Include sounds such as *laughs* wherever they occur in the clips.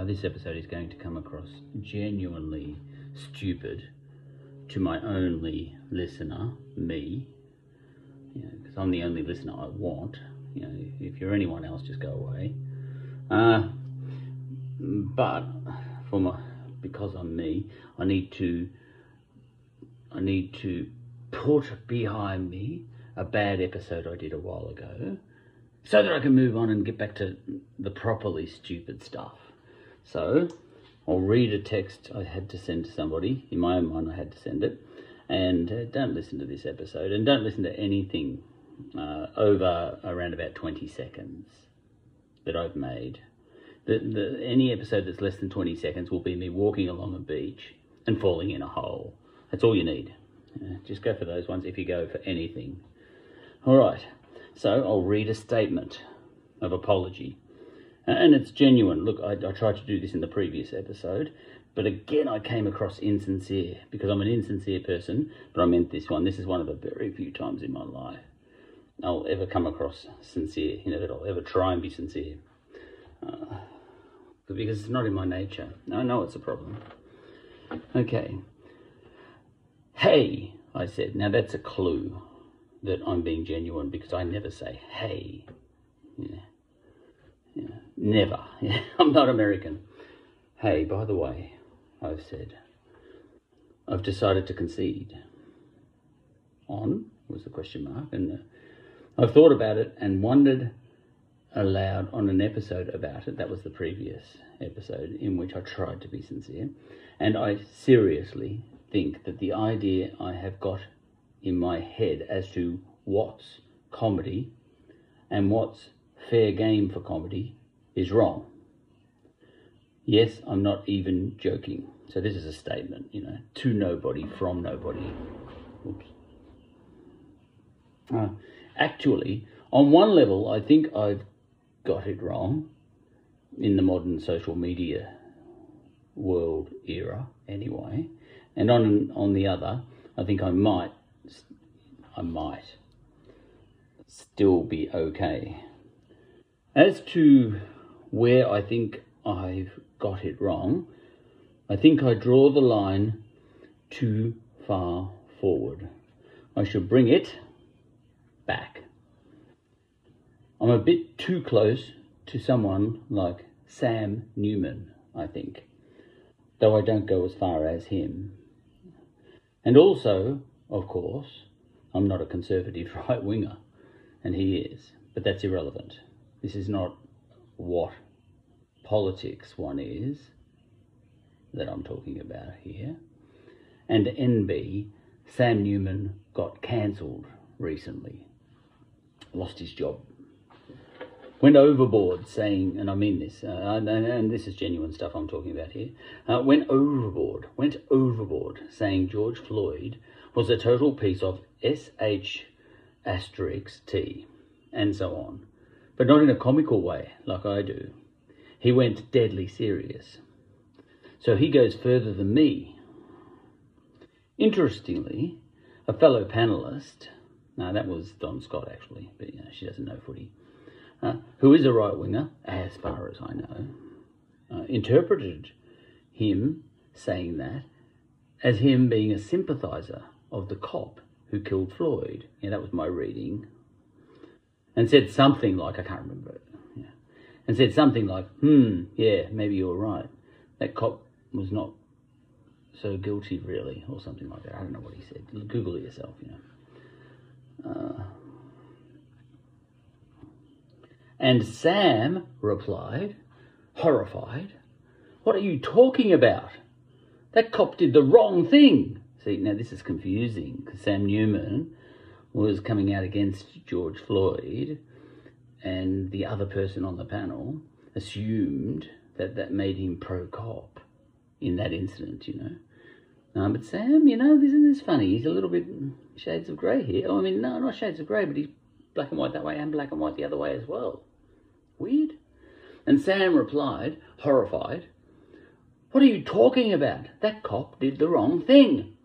uh, this episode is going to come across genuinely stupid to my only listener, me, because I'm the only listener I want. You know, if you're anyone else, just go away. Uh, but for my, because I'm me, I need to, I need to put behind me a bad episode I did a while ago, so that I can move on and get back to the properly stupid stuff. So, I'll read a text I had to send to somebody. In my own mind, I had to send it. And uh, don't listen to this episode, and don't listen to anything uh, over around about 20 seconds that I've made. The, the, any episode that's less than 20 seconds will be me walking along a beach and falling in a hole. That's all you need. Just go for those ones if you go for anything. All right, so I'll read a statement of apology. And it's genuine. Look, I, I tried to do this in the previous episode, but again, I came across insincere because I'm an insincere person, but I meant this one. This is one of the very few times in my life I'll ever come across sincere, you know, that I'll ever try and be sincere. Uh, because it's not in my nature. I know it's a problem. Okay. Hey, I said. Now that's a clue that I'm being genuine because I never say hey. Yeah. Yeah. Never. Yeah. *laughs* I'm not American. Hey, by the way, I've said, I've decided to concede. On was the question mark, and uh, I've thought about it and wondered aloud on an episode about it. That was the previous episode in which I tried to be sincere. And I seriously think that the idea I have got in my head as to what's comedy and what's fair game for comedy is wrong. Yes, I'm not even joking. So this is a statement, you know, to nobody, from nobody. Oops. Uh, actually, on one level, I think I've got it wrong in the modern social media world era, anyway. And on on the other, I think I might, I might still be okay. As to where I think I've got it wrong, I think I draw the line too far forward. I should bring it back. I'm a bit too close to someone like Sam Newman, I think, though I don't go as far as him. And also, of course, I'm not a conservative *laughs* right winger, and he is, but that's irrelevant. This is not what politics one is that I'm talking about here. And NB, Sam Newman got cancelled recently, lost his job went overboard saying, and I mean this, uh, and, and, this is genuine stuff I'm talking about here, uh, went overboard, went overboard saying George Floyd was a total piece of SH asterisk T, and so on. But not in a comical way, like I do. He went deadly serious. So he goes further than me. Interestingly, a fellow panelist, now that was Don Scott actually, but you know, she doesn't know footy, uh, who is a right winger, as far as I know, uh, interpreted him saying that as him being a sympathiser of the cop who killed Floyd. Yeah, that was my reading. And said something like, I can't remember it. Yeah. And said something like, hmm, yeah, maybe you're right. That cop was not so guilty, really, or something like that. I don't know what he said. Google it yourself, you know. Uh, and Sam replied, horrified, What are you talking about? That cop did the wrong thing. See, now this is confusing because Sam Newman was coming out against George Floyd, and the other person on the panel assumed that that made him pro cop in that incident, you know. Um, but Sam, you know, isn't this funny? He's a little bit shades of grey here. Oh, I mean, no, not shades of grey, but he's black and white that way and black and white the other way as well. Weird. And Sam replied, horrified, What are you talking about? That cop did the wrong thing.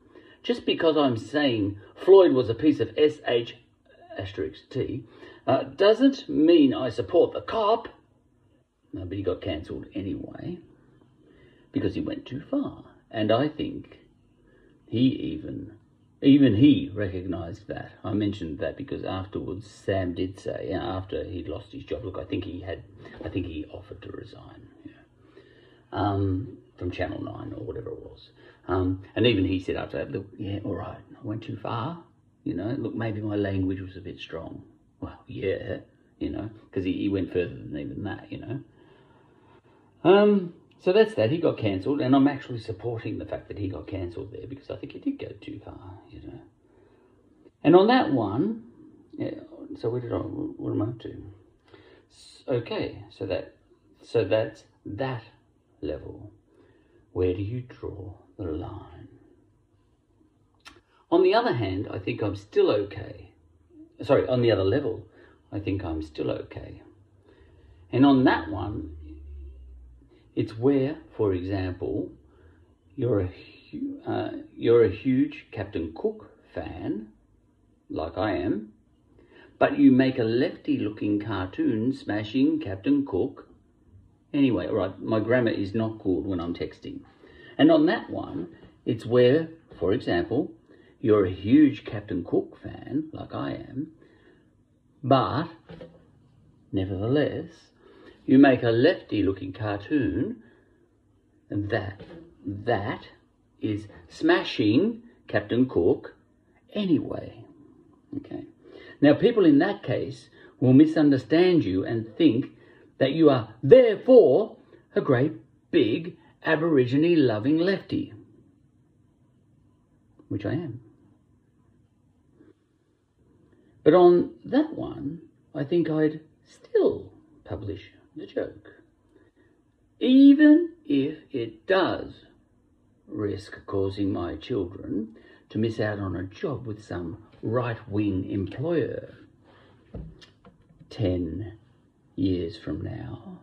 Just because I'm saying Floyd was a piece of SH asterisk T uh, doesn't mean I support the cop. No, but he got cancelled anyway. because he went too far. And I think he even even he recognised that. I mentioned that because afterwards Sam did say after he'd lost his job, look, I think he had, I think he offered to resign um, from Channel Nine or whatever it was. Um, and even he said after that, look, yeah, all right, I went too far. You know, look, maybe my language was a bit strong. Well, *laughs* yeah, you know, because he, he went further than even that, you know. Um, so that's that. He got cancelled, and I'm actually supporting the fact that he got cancelled there because I think he did go too far, you know. And on that one, yeah, so where did I? What am I up to? Okay, so that, so that's that level. Where do you draw line? On the other hand, I think I'm still okay. Sorry, on the other level, I think I'm still okay. And on that one, it's where, for example, you're a, uh, you're a huge Captain Cook fan, like I am, but you make a lefty looking cartoon smashing Captain Cook. Anyway, right, my grammar is not good when I'm texting. And on that one, it's where, for example, you're a huge Captain Cook fan, like I am, but nevertheless, you make a lefty looking cartoon, and that, that is smashing Captain Cook anyway. Okay. Now, people in that case will misunderstand you and think that you are therefore a great big Aborigine loving lefty, which I am. But on that one, I think I'd still publish the joke. Even if it does risk causing my children to miss out on a job with some right wing employer 10 years from now,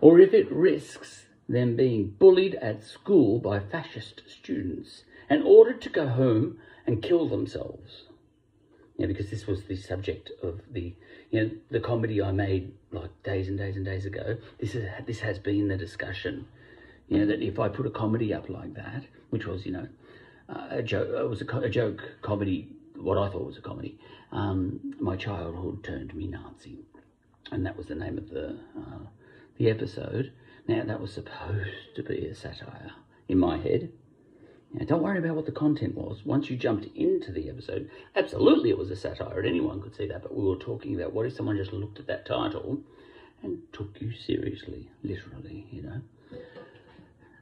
or if it risks them being bullied at school by fascist students and ordered to go home and kill themselves know, because this was the subject of the, you know, the comedy I made like days and days and days ago. This is this has been the discussion, you know, that if I put a comedy up like that, which was, you know, uh, a joke, it was a, a, joke comedy, what I thought was a comedy. Um, my childhood turned me Nazi, and that was the name of the uh, the episode. Now that was supposed to be a satire in my head now, don't worry about what the content was. Once you jumped into the episode, absolutely it was a satire, and anyone could see that. But we were talking about what if someone just looked at that title and took you seriously, literally, you know?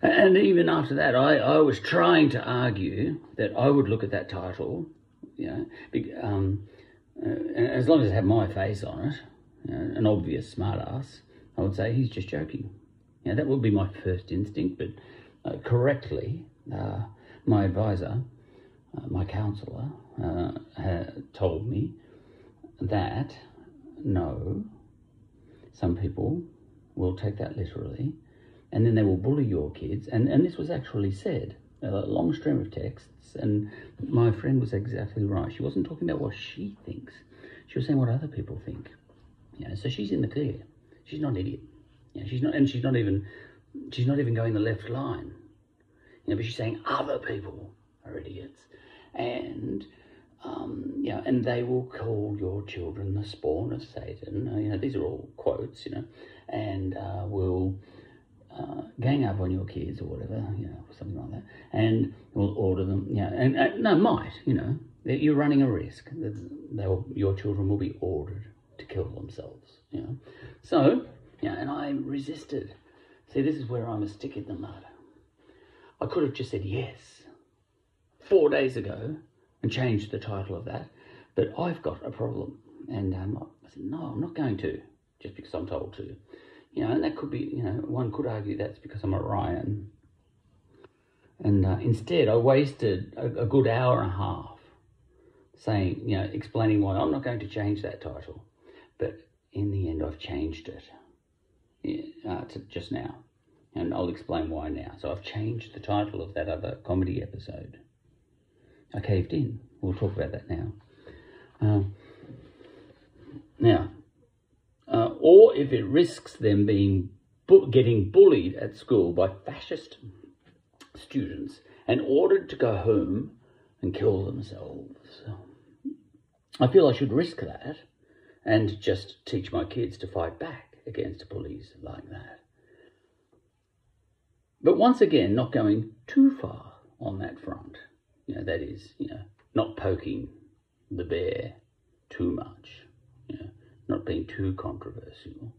And even after that, I, I was trying to argue that I would look at that title, you know, um, uh, as long as it had my face on it, you know, an obvious smartass, I would say he's just joking. Know, that would be my first instinct, but uh, correctly, uh, my advisor, uh, my counsellor, uh, told me that no, some people will take that literally and then they will bully your kids. And, and this was actually said, a long stream of texts, and my friend was exactly right. She wasn't talking about what she thinks, she was saying what other people think. Yeah, so she's in the clear. She's not an idiot. She's not, and she's not even, she's not even going the left line. You know, but she's saying other people are idiots. And, um, you know, and they will call your children the spawn of Satan. Uh, you know, these are all quotes, you know, and uh, will uh, gang up on your kids or whatever, you know, something like that, and will order them, you know, and, and no, might, you know, you're running a risk. They will, your children will be ordered to kill themselves, you know. So, yeah, and I resisted. See, this is where I'm a stick in the mud. I could have just said yes four days ago and changed the title of that, but I've got a problem. And um, I said, no, I'm not going to, just because I'm told to. You know, and that could be, you know, one could argue that's because I'm Aryan. And uh, instead, I wasted a, a good hour and a half saying, you know, explaining why I'm not going to change that title. But in the end, I've changed it uh, to just now and I'll explain why now. So I've changed the title of that other comedy episode. I caved in. We'll talk about that now. Um, now, uh, or if it risks them being bu- getting bullied at school by fascist students and ordered to go home and kill themselves. I feel I should risk that and just teach my kids to fight back against bullies like that. But once again, not going too far on that front. You know, that is, you know, not poking the bear too much, you know, not being too controversial,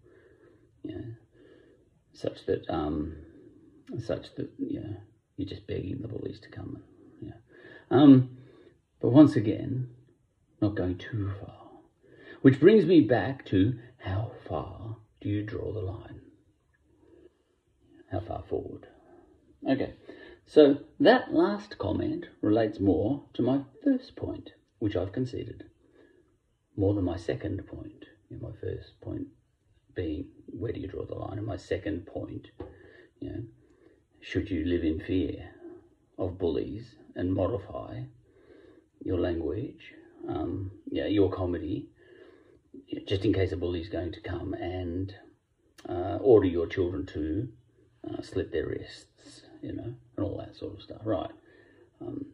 you know, such that, um, such that, you know, you're just begging the bullies to come. Yeah. Um, but once again, not going too far. Which brings me back to how far do you draw the line? How far forward? Okay, so that last comment relates more to my first point, which I've conceded, more than my second point. my first point being where do you draw the line, and my second point, you know, should you live in fear of bullies and modify your language, um, yeah, your comedy, just in case a bully is going to come and uh, order your children to uh, slit their wrists, you know, and all that sort of stuff. Right. Um,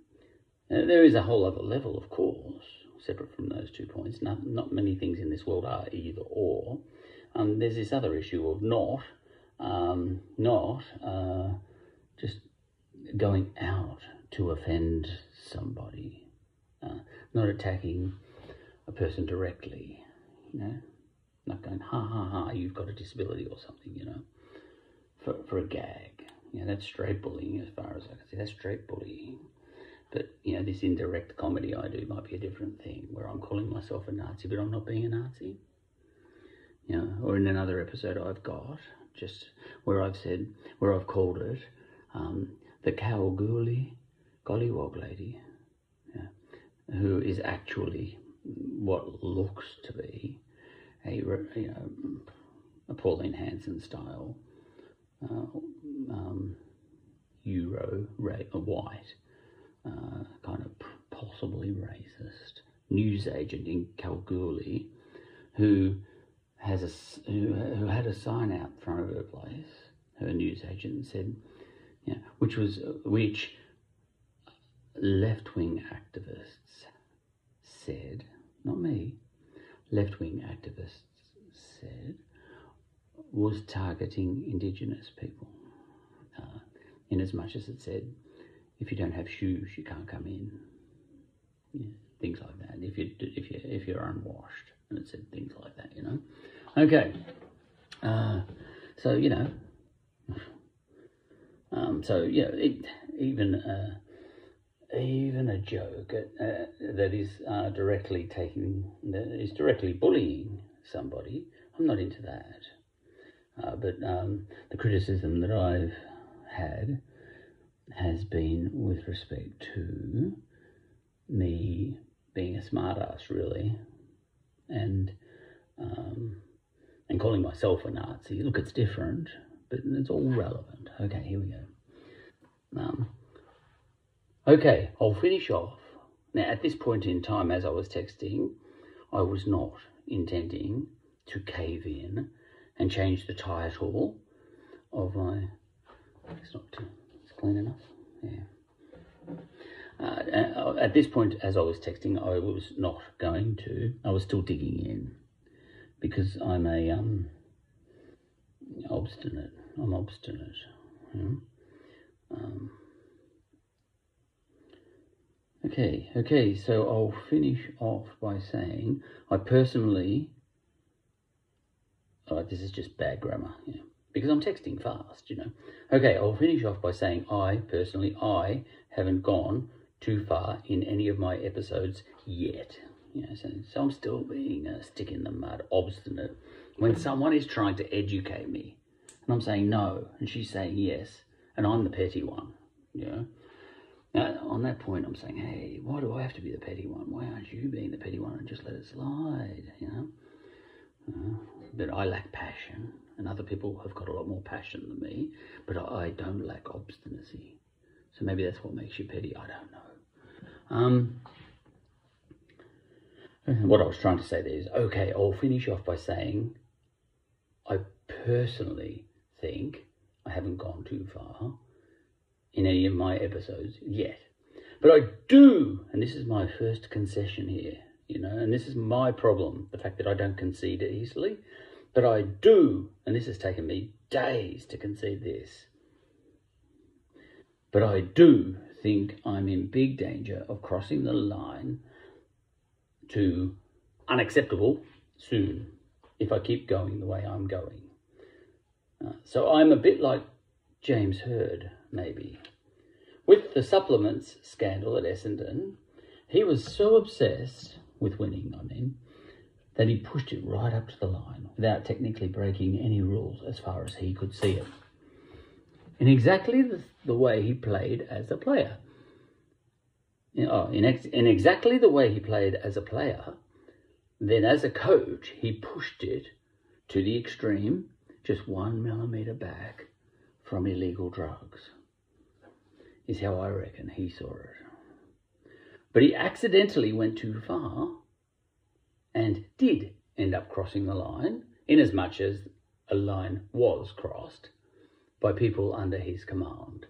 there is a whole other level, of course, separate from those two points. Not, not many things in this world are either or. Um, there's this other issue of not, um, not uh, just going out to offend somebody, uh, not attacking a person directly, you know, not going, ha ha ha, you've got a disability or something, you know, for, for a gag. You know, that's straight bullying as far as I can see. That's straight bullying. But, you know, this indirect comedy I do might be a different thing where I'm calling myself a Nazi, but I'm not being a Nazi. You know, or in another episode I've got, just where I've said, where I've called it, um, the Kalgoorlie Gollywog lady, yeah, who is actually what looks to be a you know, a Pauline Hanson style uh, um, Euro ra- white uh, kind of possibly racist newsagent in Kalgoorlie who has a who, who had a sign out front of her place her newsagent said yeah which was which left wing activists said not me, left wing activists said, was targeting Indigenous people. Uh, in as much as it said, if you don't have shoes, you can't come in. Yeah, things like that. If you if you if you're unwashed, and it said things like that. You know. Okay. Uh, so you know. *sighs* Um, so yeah, it, even uh, even a joke uh, that is uh, directly taking, that is directly bullying somebody, I'm not into that. Uh, but um, the criticism that I've had has been with respect to me being a smartass, really, and um, and calling myself a Nazi. Look, it's different, but it's all relevant. Okay, here we go. Um, Okay, I'll finish off. Now, at this point in time, as I was texting, I was not intending to cave in and change the title of my. It's not too, it's clean enough. Yeah. Uh, at this point, as I was texting, I was not going to. I was still digging in because I'm a um obstinate. I'm obstinate. Um, Okay, okay, so I'll finish off by saying I personally, oh, this is just bad grammar, yeah, because I'm texting fast, you know. Okay, I'll finish off by saying I personally, I haven't gone too far in any of my episodes yet. You know, so, so I'm still being a stick in the mud, obstinate, when someone is trying to educate me, and I'm saying no, and she's saying yes, and I'm the petty one, you know. Now, on that point, I'm saying, hey, why do I have to be the petty one? Why aren't you being the petty one and just let it slide, you know? Uh, but I lack passion, and other people have got a lot more passion than me, but I, don't lack obstinacy. So maybe that's what makes you petty. I don't know. Um, what I was trying to say there is okay, I'll finish off by saying I personally think I haven't gone too far in any of my episodes yet. But I do, and this is my first concession here, you know, and this is my problem the fact that I don't concede it easily. But I do, and this has taken me days to concede this. But I do think I'm in big danger of crossing the line to unacceptable soon if I keep going the way I'm going. Uh, so I'm a bit like James Hird, maybe. With the supplements scandal at Essendon, he was so obsessed with winning, I mean, that he pushed it right up to the line without technically breaking any rules as far as he could see it. In exactly the, the way he played as a player. In, oh, in, ex, in exactly the way he played as a player, then as a coach, he pushed it to the extreme, just one millimetre back from illegal drugs, is how I reckon he saw it. But he accidentally went too far and did end up crossing the line, in as much as a line was crossed by people under his command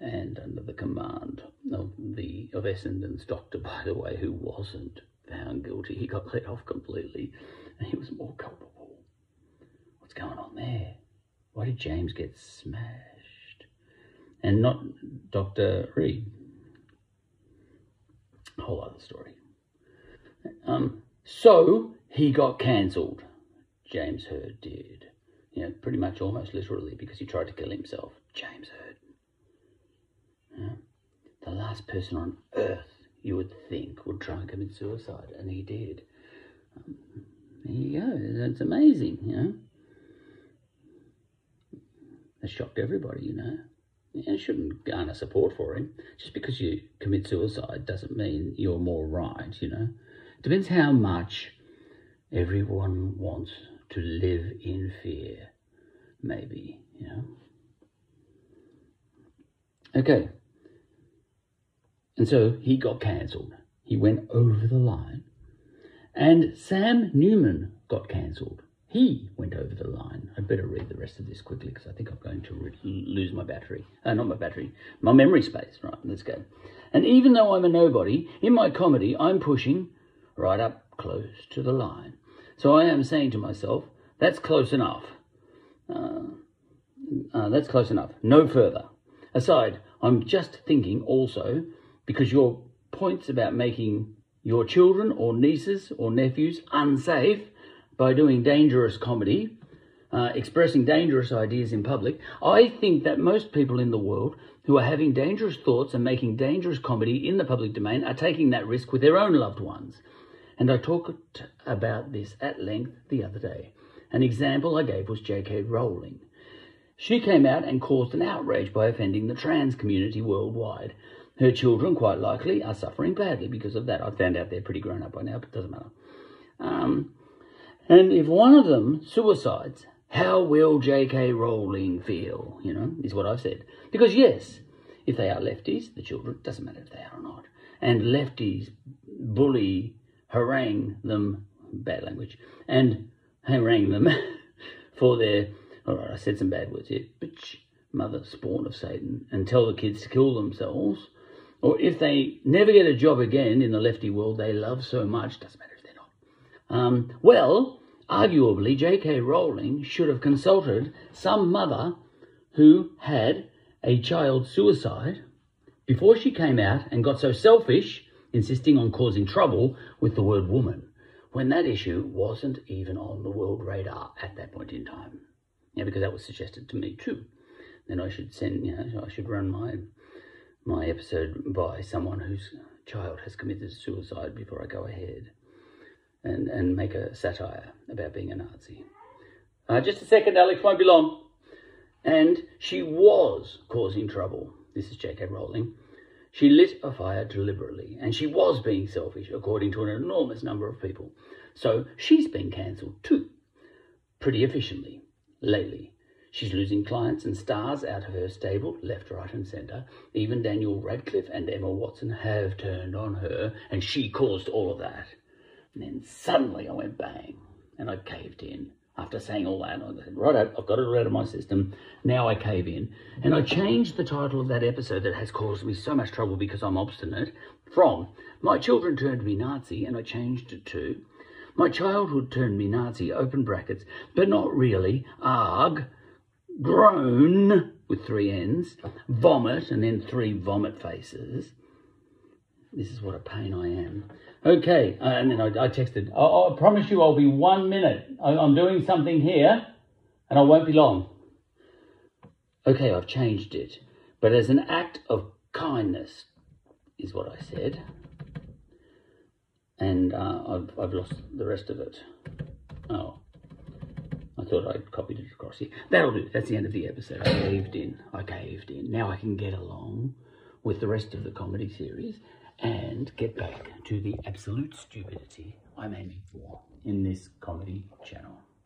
and under the command of the of Essendon's doctor, by the way, who wasn't found guilty. He got let off completely, and he was more culpable. What's going on there? Why did James get smashed, and not Doctor Reid? Whole other story. Um, so he got cancelled. James Hird did. You know, pretty much almost literally because he tried to kill himself. James Hird. Yeah. The last person on earth you would think would try and commit suicide, and he did. Um, there you go. That's amazing, you know. That shocked everybody, you know. Yeah, shouldn't garner support for him. Just because you commit suicide doesn't mean you're more right, you know. Depends how much everyone wants to live in fear, maybe, you know. Okay. And so he got cancelled. He went over the line. And Sam Newman got cancelled. He went over the line. I'd better read the rest of this quickly because I think I'm going to re- lose my battery. Uh, not my battery, my memory space. Right, let's go. And even though I'm a nobody, in my comedy, I'm pushing right up close to the line. So I am saying to myself, that's close enough. Uh, uh, that's close enough. No further. Aside, I'm just thinking also, because your points about making your children or nieces or nephews unsafe by doing dangerous comedy, uh, expressing dangerous ideas in public, I think that most people in the world who are having dangerous thoughts and making dangerous comedy in the public domain are taking that risk with their own loved ones. And I talked about this at length the other day. An example I gave was J.K. Rowling. She came out and caused an outrage by offending the trans community worldwide. Her children, quite likely, are suffering badly because of that. I found out they're pretty grown up by now, but it doesn't matter. Um, and if one of them suicides, how will J.K. Rowling feel? You know, is what I've said. Because yes, if they are lefties, the children, doesn't matter if they are or not, and lefties bully harangue them, bad language, and harangue them *laughs* for their, all right, I said some bad words here, bitch, mother, spawn of Satan, and tell the kids to kill themselves. Or if they never get a job again in the lefty world they love so much, doesn't matter if they're not. Um, well, arguably, J.K. Rowling should have consulted some mother who had a child suicide before she came out and got so selfish insisting on causing trouble with the word woman, when that issue wasn't even on the world radar at that point in time. Yeah, because that was suggested to me too. Then I should send, you know, I should run my my episode by someone whose child has committed suicide before I go ahead and, and make a satire about being a Nazi. Uh, just a second, Alex, won't be long. And she was causing trouble. This is J.K. Rowling she lit a fire deliberately, and she was being selfish, according to an enormous number of people. So she's been cancelled too, pretty efficiently, lately. She's losing clients and stars out of her stable, left, right, and centre. Even Daniel Radcliffe and Emma Watson have turned on her, and she caused all of that. And then suddenly I went bang, and I caved in. after saying all that. I said, right, I've got it out of my system. Now I cave in. And I changed the title of that episode that has caused me so much trouble because I'm obstinate from My Children Turned Me Nazi, and I changed it to My Childhood Turned Me Nazi, open brackets, but not really, arg, groan, with three N's, vomit, and then three vomit faces. This is what a pain I am. Okay, uh, and then I, I texted, I, I, promise you I'll be one minute. I, I'm doing something here and I won't be long. Okay, I've changed it. But as an act of kindness, is what I said. And uh, I've, I've lost the rest of it. Oh, I thought I'd copied it across here. That'll do. That's the end of the episode. I caved in. I caved in. Now I can get along with the rest of the comedy series and get back to the absolute stupidity I'm aiming for in this comedy channel.